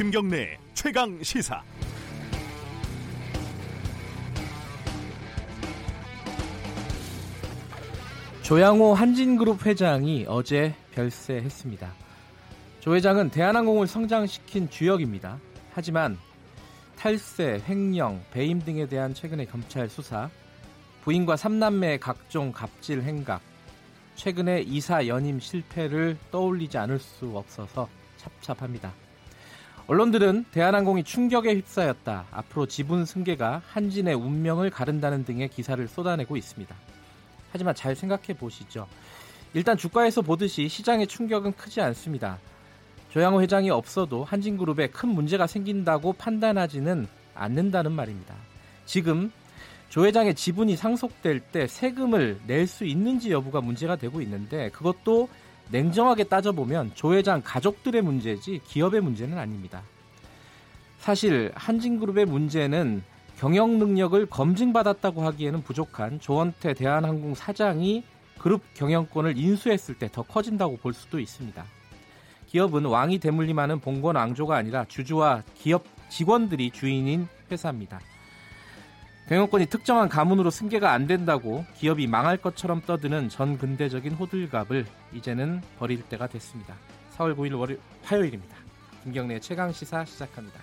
김경래 최강 시사. 조양호 한진그룹 회장이 어제 별세했습니다. 조 회장은 대한항공을 성장시킨 주역입니다. 하지만 탈세, 횡령, 배임 등에 대한 최근의 검찰 수사, 부인과 삼남매의 각종 갑질 행각, 최근의 이사 연임 실패를 떠올리지 않을 수 없어서 찹찹합니다. 언론들은 대한항공이 충격에 휩싸였다. 앞으로 지분 승계가 한진의 운명을 가른다는 등의 기사를 쏟아내고 있습니다. 하지만 잘 생각해 보시죠. 일단 주가에서 보듯이 시장의 충격은 크지 않습니다. 조양호 회장이 없어도 한진그룹에 큰 문제가 생긴다고 판단하지는 않는다는 말입니다. 지금 조 회장의 지분이 상속될 때 세금을 낼 수 있는지 여부가 문제가 되고 있는데 그것도 냉정하게 따져보면 조 회장 가족들의 문제지 기업의 문제는 아닙니다. 사실 한진그룹의 문제는 경영 능력을 검증받았다고 하기에는 부족한 조원태 대한항공 사장이 그룹 경영권을 인수했을 때 더 커진다고 볼 수도 있습니다. 기업은 왕이 대물림하는 봉건 왕조가 아니라 주주와 기업 직원들이 주인인 회사입니다. 경영권이 특정한 가문으로 승계가 안 된다고 기업이 망할 것처럼 떠드는 전 근대적인 호들갑을 이제는 버릴 때가 됐습니다. 4월 9일 월요 화요일입니다. 김경래 최강 시사 시작합니다.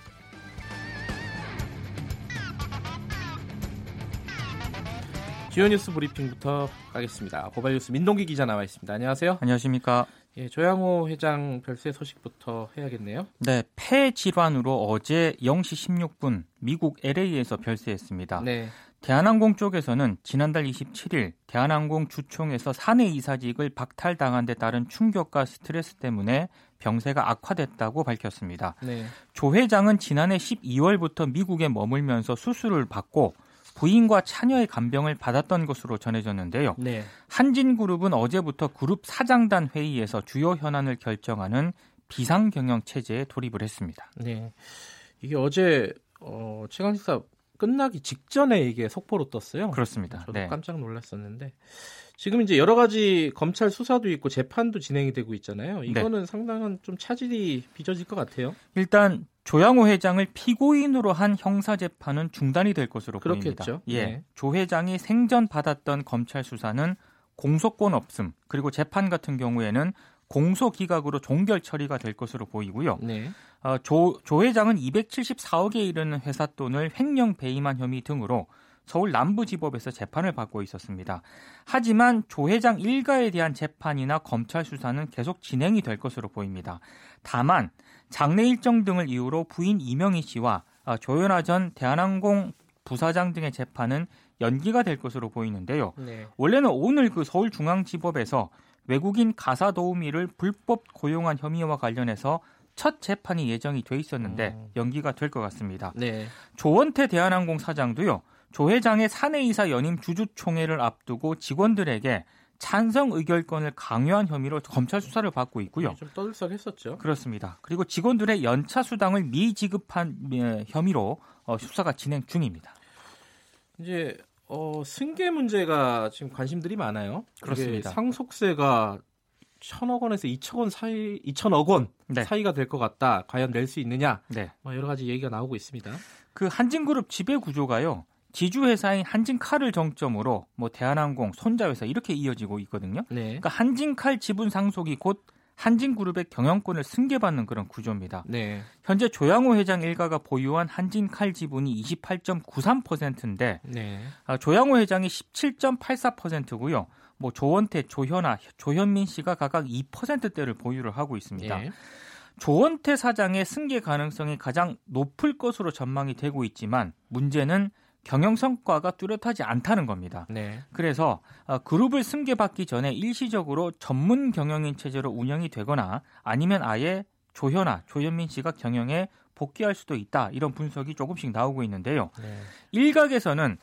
주요 뉴스 브리핑부터 가겠습니다. 고발 뉴스 민동기 기자 나와 있습니다. 안녕하세요. 안녕하십니까. 예, 조양호 회장 별세 소식부터 해야겠네요. 네, 폐 질환으로 어제 0시 16분 미국 LA에서 별세했습니다. 네. 대한항공 쪽에서는 지난달 27일 대한항공 주총에서 사내 이사직을 박탈당한 데 따른 충격과 스트레스 때문에 병세가 악화됐다고 밝혔습니다. 네. 조 회장은 지난해 12월부터 미국에 머물면서 수술을 받고 부인과 차녀의 간병을 받았던 것으로 전해졌는데요. 네. 한진그룹은 어제부터 그룹 사장단 회의에서 주요 현안을 결정하는 비상경영 체제에 돌입을 했습니다. 네. 이게 어제 어, 최강식사 끝나기 직전에 이게 속보로 떴어요. 그렇습니다. 저도 네. 깜짝 놀랐었는데 지금 이제 여러 가지 검찰 수사도 있고 재판도 진행이 되고 있잖아요. 네. 이거는 네. 상당한 좀 차질이 빚어질 것 같아요. 일단 조양호 회장을 피고인으로 한 형사 재판은 중단이 될 것으로 그렇겠죠. 보입니다. 예. 네. 조 회장이 생전 받았던 검찰 수사는 공소권 없음 그리고 재판 같은 경우에는 공소 기각으로 종결 처리가 될 것으로 보이고요. 네. 어, 조, 조 회장은 274억에 이르는 회사 돈을 횡령 배임한 혐의 등으로 서울 남부지법에서 재판을 받고 있었습니다. 하지만 조 회장 일가에 대한 재판이나 검찰 수사는 계속 진행이 될 것으로 보입니다. 다만 장례 일정 등을 이유로 부인 이명희 씨와 어, 조현아 전 대한항공 부사장 등의 재판은 연기가 될 것으로 보이는데요. 네. 원래는 오늘 그 서울중앙지법에서 외국인 가사 도우미를 불법 고용한 혐의와 관련해서 첫 재판이 예정이 돼 있었는데 음. 연기가 될 것 같습니다. 네. 조원태 대한항공 사장도요. 조 회장의 사내이사 연임 주주총회를 앞두고 직원들에게 찬성 의결권을 강요한 혐의로 검찰 수사를 받고 있고요. 좀 떠들썩했었죠. 그렇습니다. 그리고 직원들의 연차 수당을 미지급한 예, 혐의로 어, 수사가 진행 중입니다. 이제 어, 승계 문제가 지금 관심들이 많아요. 그렇습니다. 상속세가 천억 원에서 2천 원 사이, 2천억 원 네. 사이가 될 것 같다. 과연 낼 수 있느냐? 네. 뭐 여러 가지 얘기가 나오고 있습니다. 그 한진그룹 지배 구조가요. 지주회사인 한진칼을 정점으로 뭐 대한항공, 손자회사 이렇게 이어지고 있거든요. 네. 그러니까 한진칼 지분 상속이 곧 한진그룹의 경영권을 승계받는 그런 구조입니다. 네. 현재 조양호 회장 일가가 보유한 한진칼 지분이 28.93%인데 네. 아, 조양호 회장이 17.84%고요. 뭐 조원태, 조현아, 조현민 씨가 각각 2%대를 보유를 하고 있습니다. 네. 조원태 사장의 승계 가능성이 가장 높을 것으로 전망이 되고 있지만 문제는 경영 성과가 뚜렷하지 않다는 겁니다. 네. 그래서 어, 그룹을 승계받기 전에 일시적으로 전문 경영인 체제로 운영이 되거나 아니면 아예 조현아, 조현민 씨가 경영에 복귀할 수도 있다. 이런 분석이 조금씩 나오고 있는데요. 네. 일각에서는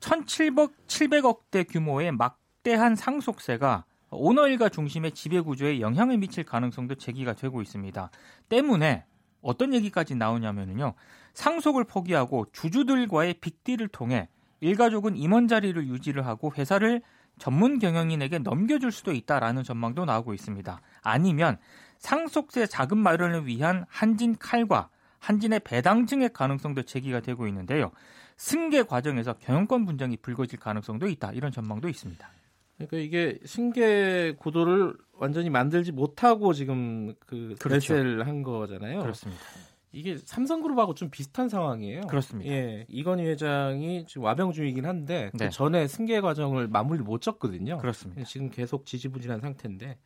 1,700억대 규모의 막대한 상속세가 오너 일가 중심의 지배 구조에 영향을 미칠 가능성도 제기가 되고 있습니다. 때문에 어떤 얘기까지 나오냐면요. 상속을 포기하고 주주들과의 빅딜을 통해 일가족은 임원 자리를 유지를 하고 회사를 전문 경영인에게 넘겨줄 수도 있다라는 전망도 나오고 있습니다. 아니면 상속세 자금 마련을 위한 한진 칼과 한진의 배당 증액 가능성도 제기가 되고 있는데요. 승계 과정에서 경영권 분쟁이 불거질 가능성도 있다. 이런 전망도 있습니다. 그러니까 이게 승계 구도를 완전히 만들지 못하고 지금 그 그렇죠. 한 거잖아요. 그렇습니다. 이게 삼성그룹하고 좀 비슷한 상황이에요. 그렇습니다. 예, 이건희 회장이 지금 와병 중이긴 한데 그 네. 그 전에 승계 과정을 마무리 못 졌거든요. 그렇습니다. 지금 계속 지지부진한 상태인데.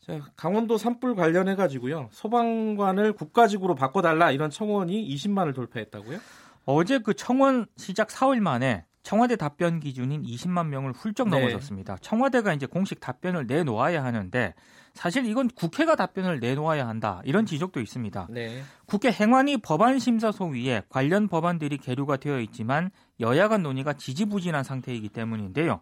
자, 강원도 산불 관련해 가지고요. 소방관을 국가직으로 바꿔달라 이런 청원이 20만을 돌파했다고요? 어제 그 청원 시작 4일 만에 청와대 답변 기준인 20만 명을 훌쩍 네. 넘어섰습니다. 청와대가 이제 공식 답변을 내놓아야 하는데 사실 이건 국회가 답변을 내놓아야 한다 이런 지적도 있습니다. 네. 국회 행안위 법안심사소위에 관련 법안들이 계류가 되어 있지만 여야 간 논의가 지지부진한 상태이기 때문인데요.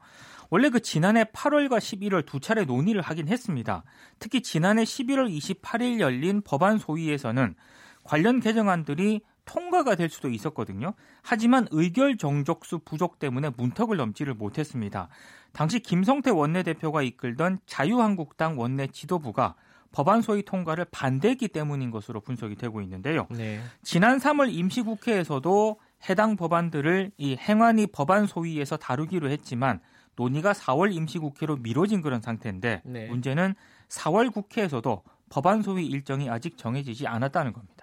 원래 그 지난해 8월과 11월 두 차례 논의를 하긴 했습니다. 특히 지난해 11월 28일 열린 법안 소위에서는 관련 개정안들이 통과가 될 수도 있었거든요. 하지만 의결 정족수 부족 때문에 문턱을 넘지를 못했습니다. 당시 김성태 원내대표가 이끌던 자유한국당 원내 지도부가 법안 소위 통과를 반대했기 때문인 것으로 분석이 되고 있는데요. 네. 지난 3월 임시국회에서도 해당 법안들을 이 행안위 법안 소위에서 다루기로 했지만 논의가 4월 임시국회로 미뤄진 그런 상태인데 네. 문제는 4월 국회에서도 법안 소위 일정이 아직 정해지지 않았다는 겁니다.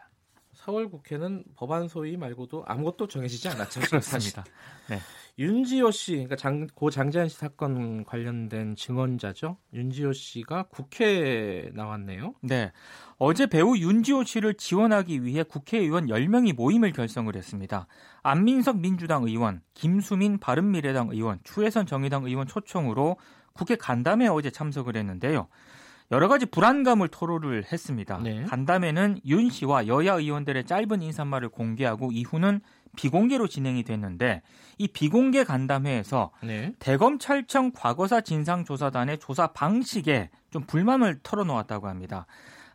4월 국회는 법안 소위 말고도 아무것도 정해지지 않았죠. 그렇습니다. 네. 윤지호 씨, 그러니까 장, 고 장재한 씨 사건 관련된 증언자죠. 윤지호 씨가 국회에 나왔네요. 네. 어제 배우 윤지호 씨를 지원하기 위해 국회의원 10명이 모임을 결성을 했습니다. 안민석 민주당 의원, 김수민 바른미래당 의원, 추혜선 정의당 의원 초청으로 국회 간담회에 어제 참석을 했는데요. 여러 가지 불안감을 토로를 했습니다. 네. 간담회는 윤 씨와 여야 의원들의 짧은 인사말을 공개하고 이후는 비공개로 진행이 됐는데 이 비공개 간담회에서 네. 대검찰청 과거사 진상조사단의 조사 방식에 좀 불만을 털어놓았다고 합니다.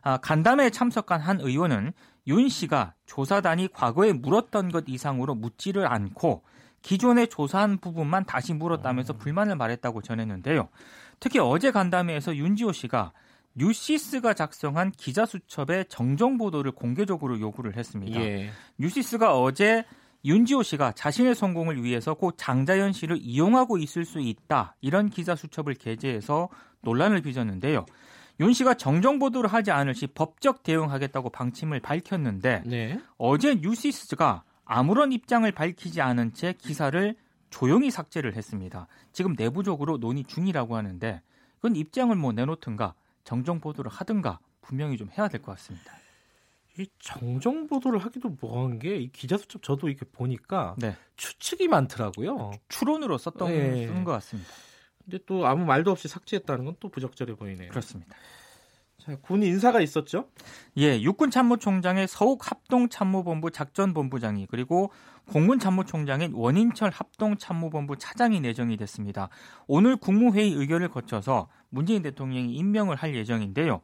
아, 간담회에 참석한 한 의원은 윤 씨가 조사단이 과거에 물었던 것 이상으로 묻지를 않고 기존에 조사한 부분만 다시 물었다면서 음. 불만을 말했다고 전했는데요. 특히 어제 간담회에서 윤지오 씨가 뉴시스가 작성한 기자 수첩의 정정 보도를 공개적으로 요구를 했습니다. 예. 뉴시스가 어제 윤지오 씨가 자신의 성공을 위해서 고 장자연 씨를 이용하고 있을 수 있다 이런 기자 수첩을 게재해서 논란을 빚었는데요. 윤 씨가 정정 보도를 하지 않을 시 법적 대응하겠다고 방침을 밝혔는데 네. 어제 뉴시스가 아무런 입장을 밝히지 않은 채 기사를 조용히 삭제를 했습니다. 지금 내부적으로 논의 중이라고 하는데 그건 입장을 뭐 내놓든가 정정 보도를 하든가 분명히 좀 해야 될 것 같습니다. 이 정정 보도를 하기도 뭐한 게 이 기자 수첩 저도 이렇게 보니까 네. 추측이 많더라고요. 추론으로 썼던 네. 쓰는 것 같습니다. 근데 또 아무 말도 없이 삭제했다는 건 또 부적절해 보이네요. 그렇습니다. 자, 군 인사가 있었죠? 예, 육군 참모총장의 서욱 합동 참모본부 작전 본부장이 그리고 공군 참모총장인 원인철 합동 참모본부 차장이 내정이 됐습니다. 오늘 국무회의 의결을 거쳐서 문재인 대통령이 임명을 할 예정인데요.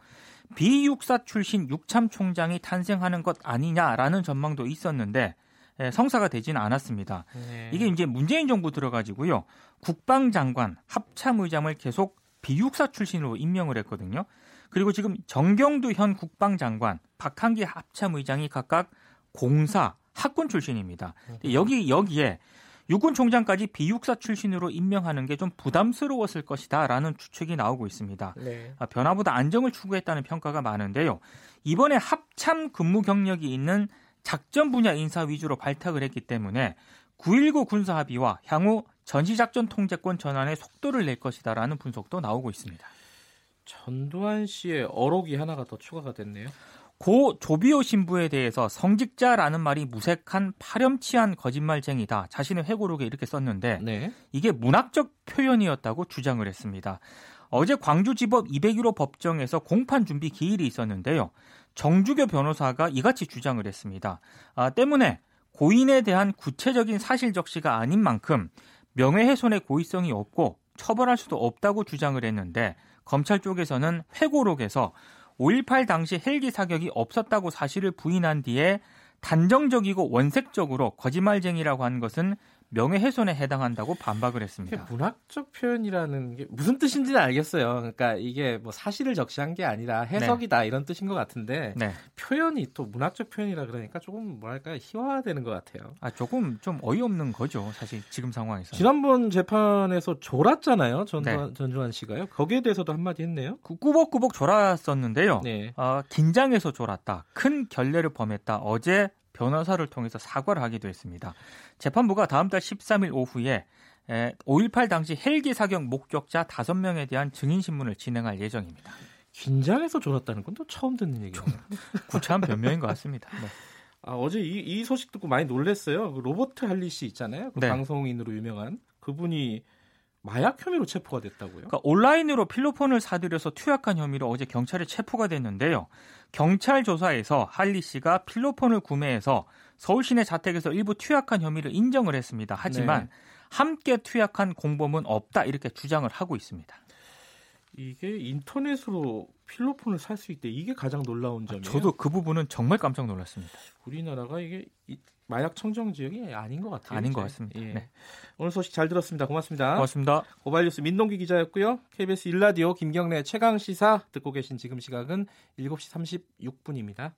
비육사 출신 육참 총장이 탄생하는 것 아니냐라는 전망도 있었는데 예, 성사가 되지는 않았습니다. 네. 이게 이제 문재인 정부 들어가지고요. 국방장관, 합참의장을 계속 비육사 출신으로 임명을 했거든요. 그리고 지금 정경두 현 국방장관, 박한기 합참의장이 각각 공사, 학군 출신입니다. 여기 여기에 육군 총장까지 비육사 출신으로 임명하는 게 좀 부담스러웠을 것이다라는 추측이 나오고 있습니다. 네. 아, 변화보다 안정을 추구했다는 평가가 많은데요. 이번에 합참 근무 경력이 있는 작전 분야 인사 위주로 발탁을 했기 때문에 9.19 군사 합의와 향후 전시작전 통제권 전환에 속도를 낼 것이다라는 분석도 나오고 있습니다. 전두환 씨의 어록이 하나가 더 추가가 됐네요. 고 조비오 신부에 대해서 성직자라는 말이 무색한 파렴치한 거짓말쟁이다. 자신의 회고록에 이렇게 썼는데 네. 이게 문학적 표현이었다고 주장을 했습니다. 어제 광주지법 201호 법정에서 공판 준비 기일이 있었는데요. 정주교 변호사가 이같이 주장을 했습니다. 아, 때문에 고인에 대한 구체적인 사실 적시가 아닌 만큼 명예훼손의 고의성이 없고 처벌할 수도 없다고 주장을 했는데 검찰 쪽에서는 회고록에서 5.18 당시 헬기 사격이 없었다고 사실을 부인한 뒤에 단정적이고 원색적으로 거짓말쟁이라고 한 것은 명예훼손에 해당한다고 반박을 했습니다. 문학적 표현이라는 게 무슨 뜻인지는 알겠어요. 그러니까 이게 뭐 사실을 적시한 게 아니라 해석이다 네. 이런 뜻인 것 같은데 네. 표현이 또 문학적 표현이라 그러니까 조금 뭐랄까 희화되는 것 같아요. 아 조금 좀 어이없는 거죠. 사실 지금 상황에서. 지난번 재판에서 졸았잖아요. 전, 네. 전주환 씨가요. 거기에 대해서도 한마디 했네요. 그 꾸벅꾸벅 졸았었는데요. 네. 어, 긴장해서 졸았다. 큰 결례를 범했다. 어제 변호사를 통해서 사과를 하기도 했습니다. 재판부가 다음 달 13일 오후에 5.18 당시 헬기 사격 목격자 5명에 대한 증인 신문을 진행할 예정입니다. 긴장해서 졸았다는 건 또 처음 듣는 얘기예요. 구차한 변명인 것 같습니다. 네. 아, 어제 이, 이, 소식 듣고 많이 놀랐어요. 그 로버트 할리 씨 있잖아요. 그 네. 방송인으로 유명한 그분이 마약 혐의로 체포가 됐다고요? 그러니까 온라인으로 필로폰을 사들여서 투약한 혐의로 어제 경찰에 체포가 됐는데요. 경찰 조사에서 할리 씨가 필로폰을 구매해서 서울 시내 자택에서 일부 투약한 혐의를 인정을 했습니다. 하지만 네. 함께 투약한 공범은 없다 이렇게 주장을 하고 있습니다. 이게 인터넷으로 필로폰을 살 수 있대. 이게 가장 놀라운 점이에요. 저도 그 부분은 정말 깜짝 놀랐습니다. 우리나라가 이게 마약 청정 지역이 아닌 것 같아요. 아닌 것 같습니다. 예. 네. 오늘 소식 잘 들었습니다. 고맙습니다. 고맙습니다. 고발뉴스 민동기 기자였고요. KBS 일라디오 김경래 최강 시사 듣고 계신 지금 시각은 7시 36분입니다.